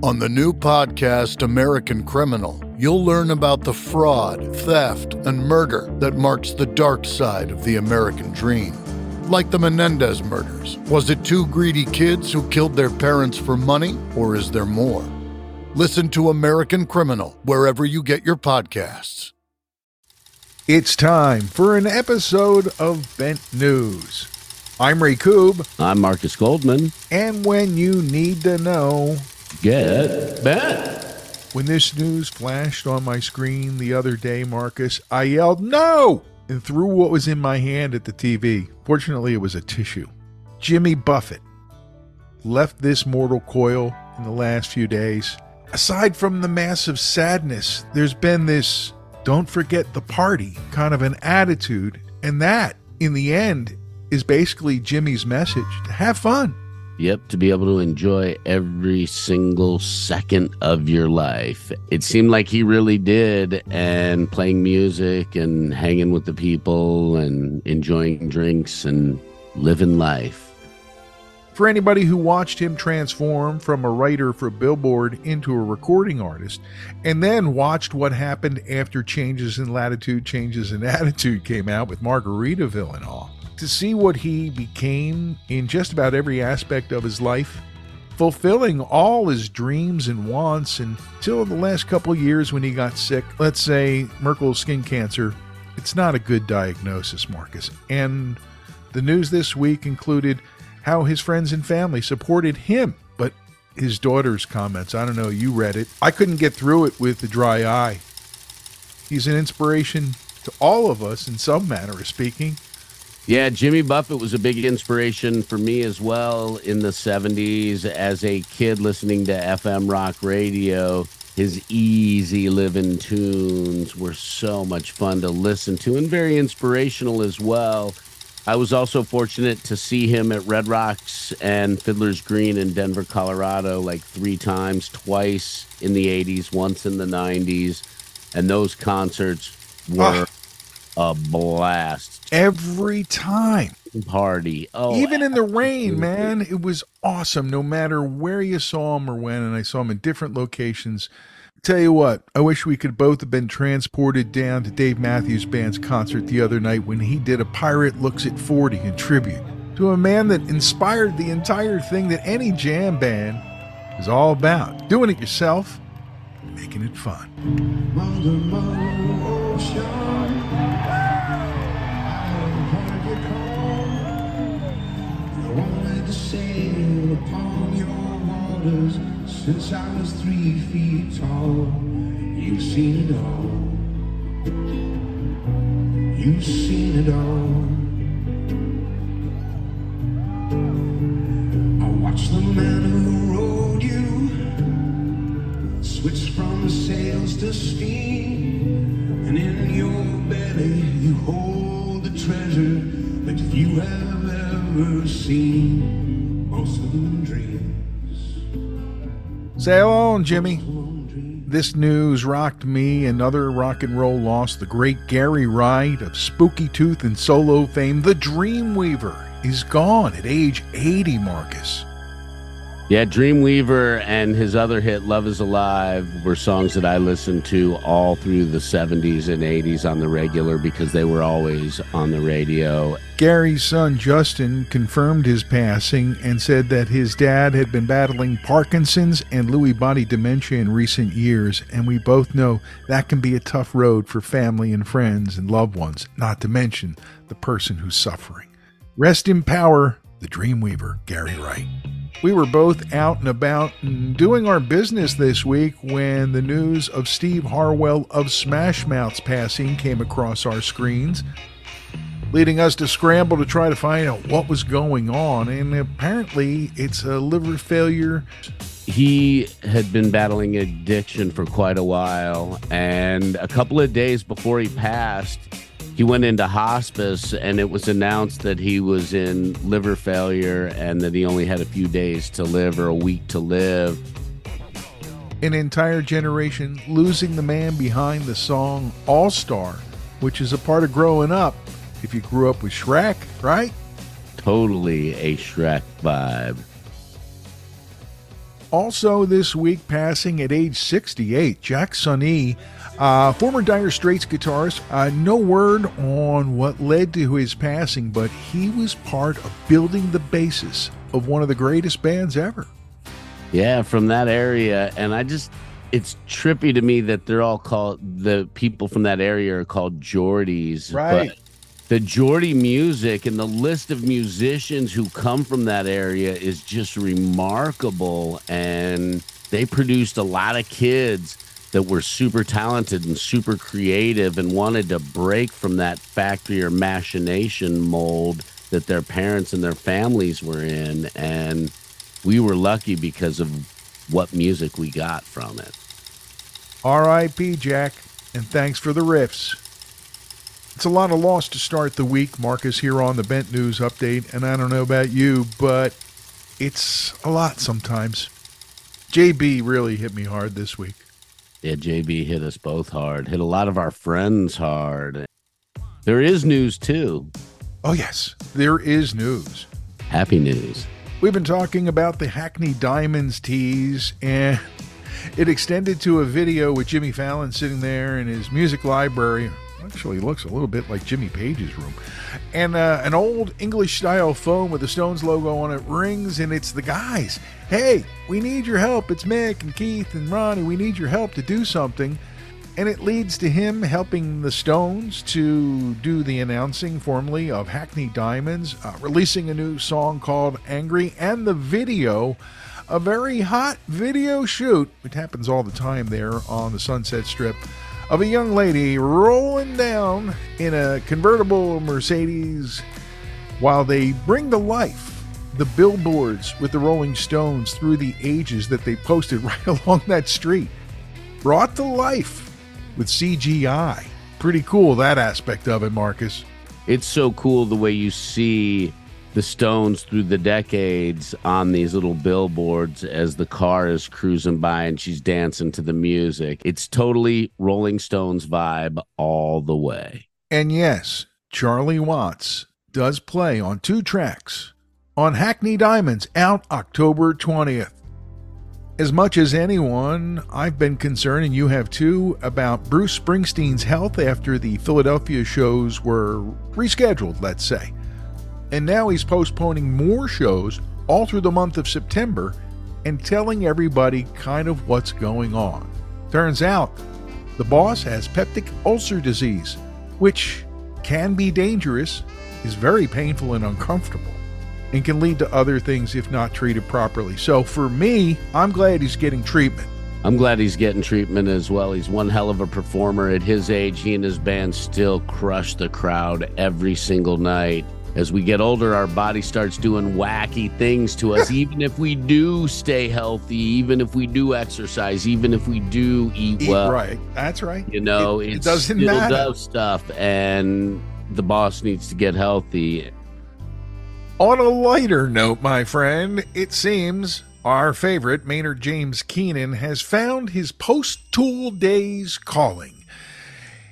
On the new podcast, American Criminal, you'll learn about the fraud, theft, and murder that marks the dark side of the American dream. Like the Menendez murders, was it two greedy kids who killed their parents for money, or is there more? Listen to American Criminal wherever you get your podcasts. It's time for an episode of Bent News. I'm Ray Koob, I'm Marcus Goldman. and when you need to know, Get bet. when this news flashed on my screen the other day, Marcus, I yelled, No! and threw what was in my hand at the TV. Fortunately, it was a tissue. Jimmy Buffett left this mortal coil in the last few days. Aside from the massive sadness, there's been this don't forget the party kind of an attitude. And that, in the end, is basically Jimmy's message to have fun. Yep, to be able to enjoy every single second of your life. It seemed like he really did, and playing music and hanging with the people and enjoying drinks and living life. For anybody who watched him transform from a writer for Billboard into a recording artist, and then watched what happened after Changes in Latitude, Changes in Attitude came out with Margaritaville and all, to see what he became in just about every aspect of his life, fulfilling all his dreams and wants until the last couple years when he got sick, let's say Merkel skin cancer, it's not a good diagnosis, Marcus. And the news this week included how his friends and family supported him, but his daughter's comments, I don't know, you read it. I couldn't get through it with a dry eye. He's an inspiration to all of us in some manner of speaking. Yeah, Jimmy Buffett was a big inspiration for me as well in the 70s as a kid listening to FM rock radio. His easy living tunes were so much fun to listen to and very inspirational as well. I was also fortunate to see him at Red Rocks and Fiddler's Green in Denver, Colorado, like three times, twice in the 80s, once in the 90s. And those concerts ah. were a blast. Every time, Party. Oh, even in the rain, man, it was awesome no matter where you saw him or when. And I saw him in different locations. Tell you what, I wish we could both have been transported down to Dave Matthews Band's concert the other night when he did a Pirate Looks at 40 in tribute to a man that inspired the entire thing that any jam band is all about. Doing it yourself, and making it fun. Mother, mother, waters since I was three feet tall. You've seen it all. You've seen it all. I watched the man who rode you switch from sails to steam, and in your belly you hold the treasure that few have ever seen. Sail on, Jimmy. This news rocked me and other rock and roll lost the great Gary Wright of Spooky Tooth and solo fame. The Dreamweaver is gone at age 80, Marcus. Yeah, Dreamweaver and his other hit, Love is Alive, were songs that I listened to all through the 70s and 80s on the regular because they were always on the radio. Gary's son Justin confirmed his passing and said that his dad had been battling Parkinson's and Lewy body dementia in recent years, and we both know that can be a tough road for family and friends and loved ones, not to mention the person who's suffering. Rest in power, the Dreamweaver, Gary Wright. We were both out and about and doing our business this week when the news of Steve Harwell of Smash Mouth's passing came across our screens leading us to scramble to try to find out what was going on. And apparently, it's a liver failure. He had been battling addiction for quite a while, and a couple of days before he passed, he went into hospice, and it was announced that he was in liver failure and that he only had a few days to live or a week to live. An entire generation losing the man behind the song All Star, which is a part of growing up. If you grew up with Shrek, right? Totally a Shrek vibe. Also this week passing at age 68, Jack Sonni, uh, former Dire Straits guitarist. Uh, no word on what led to his passing, but he was part of building the basis of one of the greatest bands ever. Yeah, from that area. And I just, it's trippy to me that they're all called, the people from that area are called Geordies. Right. But the Geordie music and the list of musicians who come from that area is just remarkable. And they produced a lot of kids that were super talented and super creative and wanted to break from that factory or machination mold that their parents and their families were in. And we were lucky because of what music we got from it. R.I.P. Jack, and thanks for the riffs. It's a lot of loss to start the week, Marcus, here on the Bent News Update, and I don't know about you, but it's a lot sometimes. JB really hit me hard this week. Yeah, JB hit us both hard, hit a lot of our friends hard. There is news too. Oh, yes, there is news. Happy news. We've been talking about the Hackney Diamonds tease, and it extended to a video with Jimmy Fallon sitting there in his music library. Actually, looks a little bit like Jimmy Page's room. And uh, an old English style phone with the Stones logo on it rings, and it's the guys. Hey, we need your help. It's Mick and Keith and Ronnie. We need your help to do something. And it leads to him helping the Stones to do the announcing formally of Hackney Diamonds, uh, releasing a new song called Angry, and the video, a very hot video shoot, which happens all the time there on the Sunset Strip, of a young lady rolling down in a convertible Mercedes while they bring to life the billboards with the Rolling Stones through the ages that they posted right along that street. Brought to life with CGI. Pretty cool, that aspect of it, Marcus. It's so cool the way you see the Stones through the decades on these little billboards as the car is cruising by and she's dancing to the music. It's totally Rolling Stones vibe all the way. And yes, Charlie Watts does play on two tracks on Hackney Diamonds out October 20th. As much as anyone, I've been concerned, and you have too, about Bruce Springsteen's health after the Philadelphia shows were rescheduled, let's say. And now he's postponing more shows all through the month of September and telling everybody kind of what's going on. Turns out the boss has peptic ulcer disease, which can be dangerous, is very painful and uncomfortable, and can lead to other things if not treated properly. So for me, I'm glad he's getting treatment. I'm glad he's getting treatment as well. He's one hell of a performer. At his age, he and his band still crush the crowd every single night. As we get older, our body starts doing wacky things to us, even if we do stay healthy, even if we do exercise, even if we do eat, Eat well. right. That's right. You know, it, it, doesn't matter. does stuff, and the boss needs to get healthy. On a lighter note, my friend, it seems our favorite, Maynard James Keenan, has found his post tool days calling.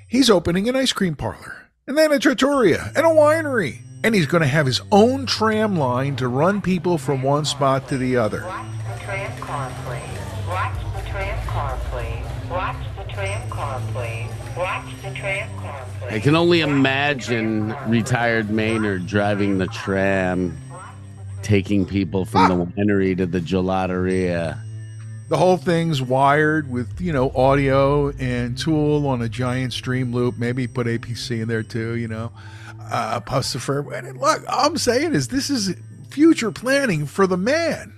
He's opening an ice cream parlor, and then a trattoria, and a winery, and he's going to have his own tram line to run people from one spot to the other. Watch the tram car, please. Watch the tram car, please. Watch the tram car, please. Watch the tram car, please. I can only imagine retired. Maynard driving the tram, taking people from the ah! winery to the gelateria. The whole thing's wired with, you know, audio and tool on a giant stream loop. Maybe put APC in there too, you know. Uh, Puscifer. And look, all I'm saying is this is future planning for the man.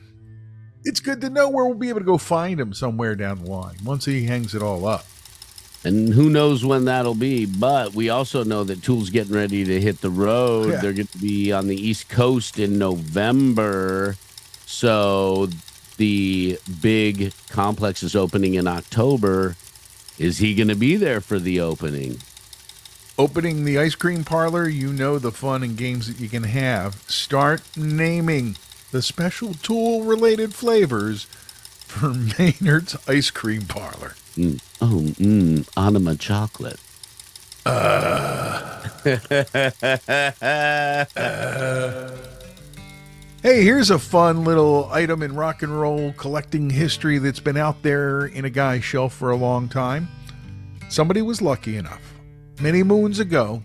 It's good to know where we'll be able to go find him somewhere down the line once he hangs it all up. And who knows when that'll be. But we also know that Tool's getting ready to hit the road. Yeah. They're going to be on the East Coast in November. So the big complex is opening in October. Is he going to be there for the opening? Opening the ice cream parlor, you know the fun and games that you can have. Start naming the special tool related flavors for Maynard's ice cream parlor. Mm. Oh, mm, Anima chocolate. Hey, Hey, here's a fun little item in rock and roll collecting history that's been out there in a guy's shelf for a long time. Somebody was lucky enough, many moons ago,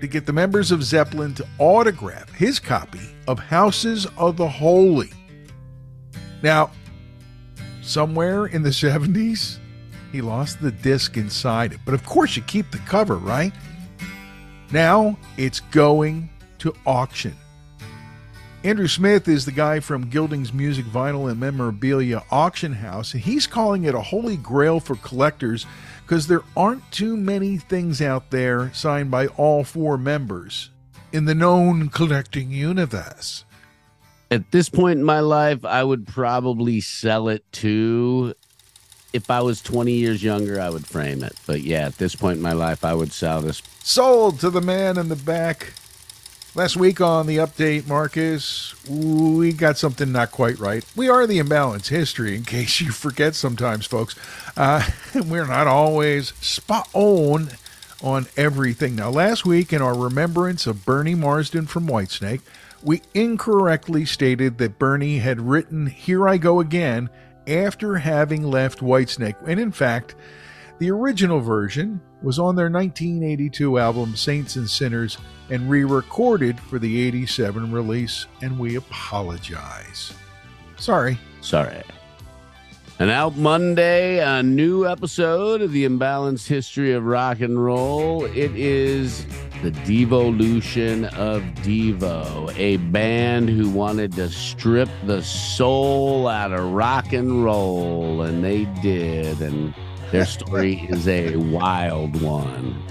to get the members of Zeppelin to autograph his copy of Houses of the Holy. Now, somewhere in the 70s, he lost the disc inside it. But of course, you keep the cover, right? Now it's going to auction. Andrew Smith is the guy from Gildings Music Vinyl and Memorabilia Auction House, and he's calling it a holy grail for collectors because there aren't too many things out there signed by all four members in the known collecting universe. At this point in my life, I would probably sell it too. If I was 20 years younger, I would frame it. But yeah, at this point in my life, I would sell this. Sold to the man in the back. Last week on the update, Marcus, we got something not quite right. We are the imbalance history, in case you forget sometimes, folks. Uh, we're not always spot on on everything. Now, last week, in our remembrance of Bernie Marsden from Whitesnake, we incorrectly stated that Bernie had written Here I Go Again after having left Whitesnake. And in fact, the original version was on their 1982 album Saints and Sinners and re recorded for the 87 release, and we apologize. Sorry. Sorry. And out Monday, a new episode of the Imbalanced History of Rock and Roll. It is the Devolution of Devo, a band who wanted to strip the soul out of rock and roll, and they did. And their story is a wild one.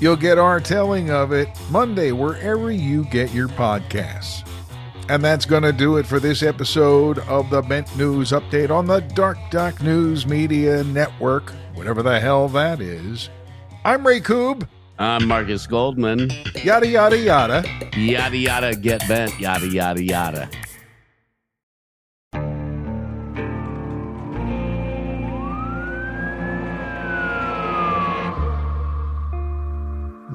You'll get our telling of it Monday, wherever you get your podcasts. And that's going to do it for this episode of the Bent News Update on the Dark Doc News Media Network, whatever the hell that is. I'm Ray Koob. I'm Marcus Goldman. Yada, yada, yada. Yada, yada, get bent. Yada, yada, yada.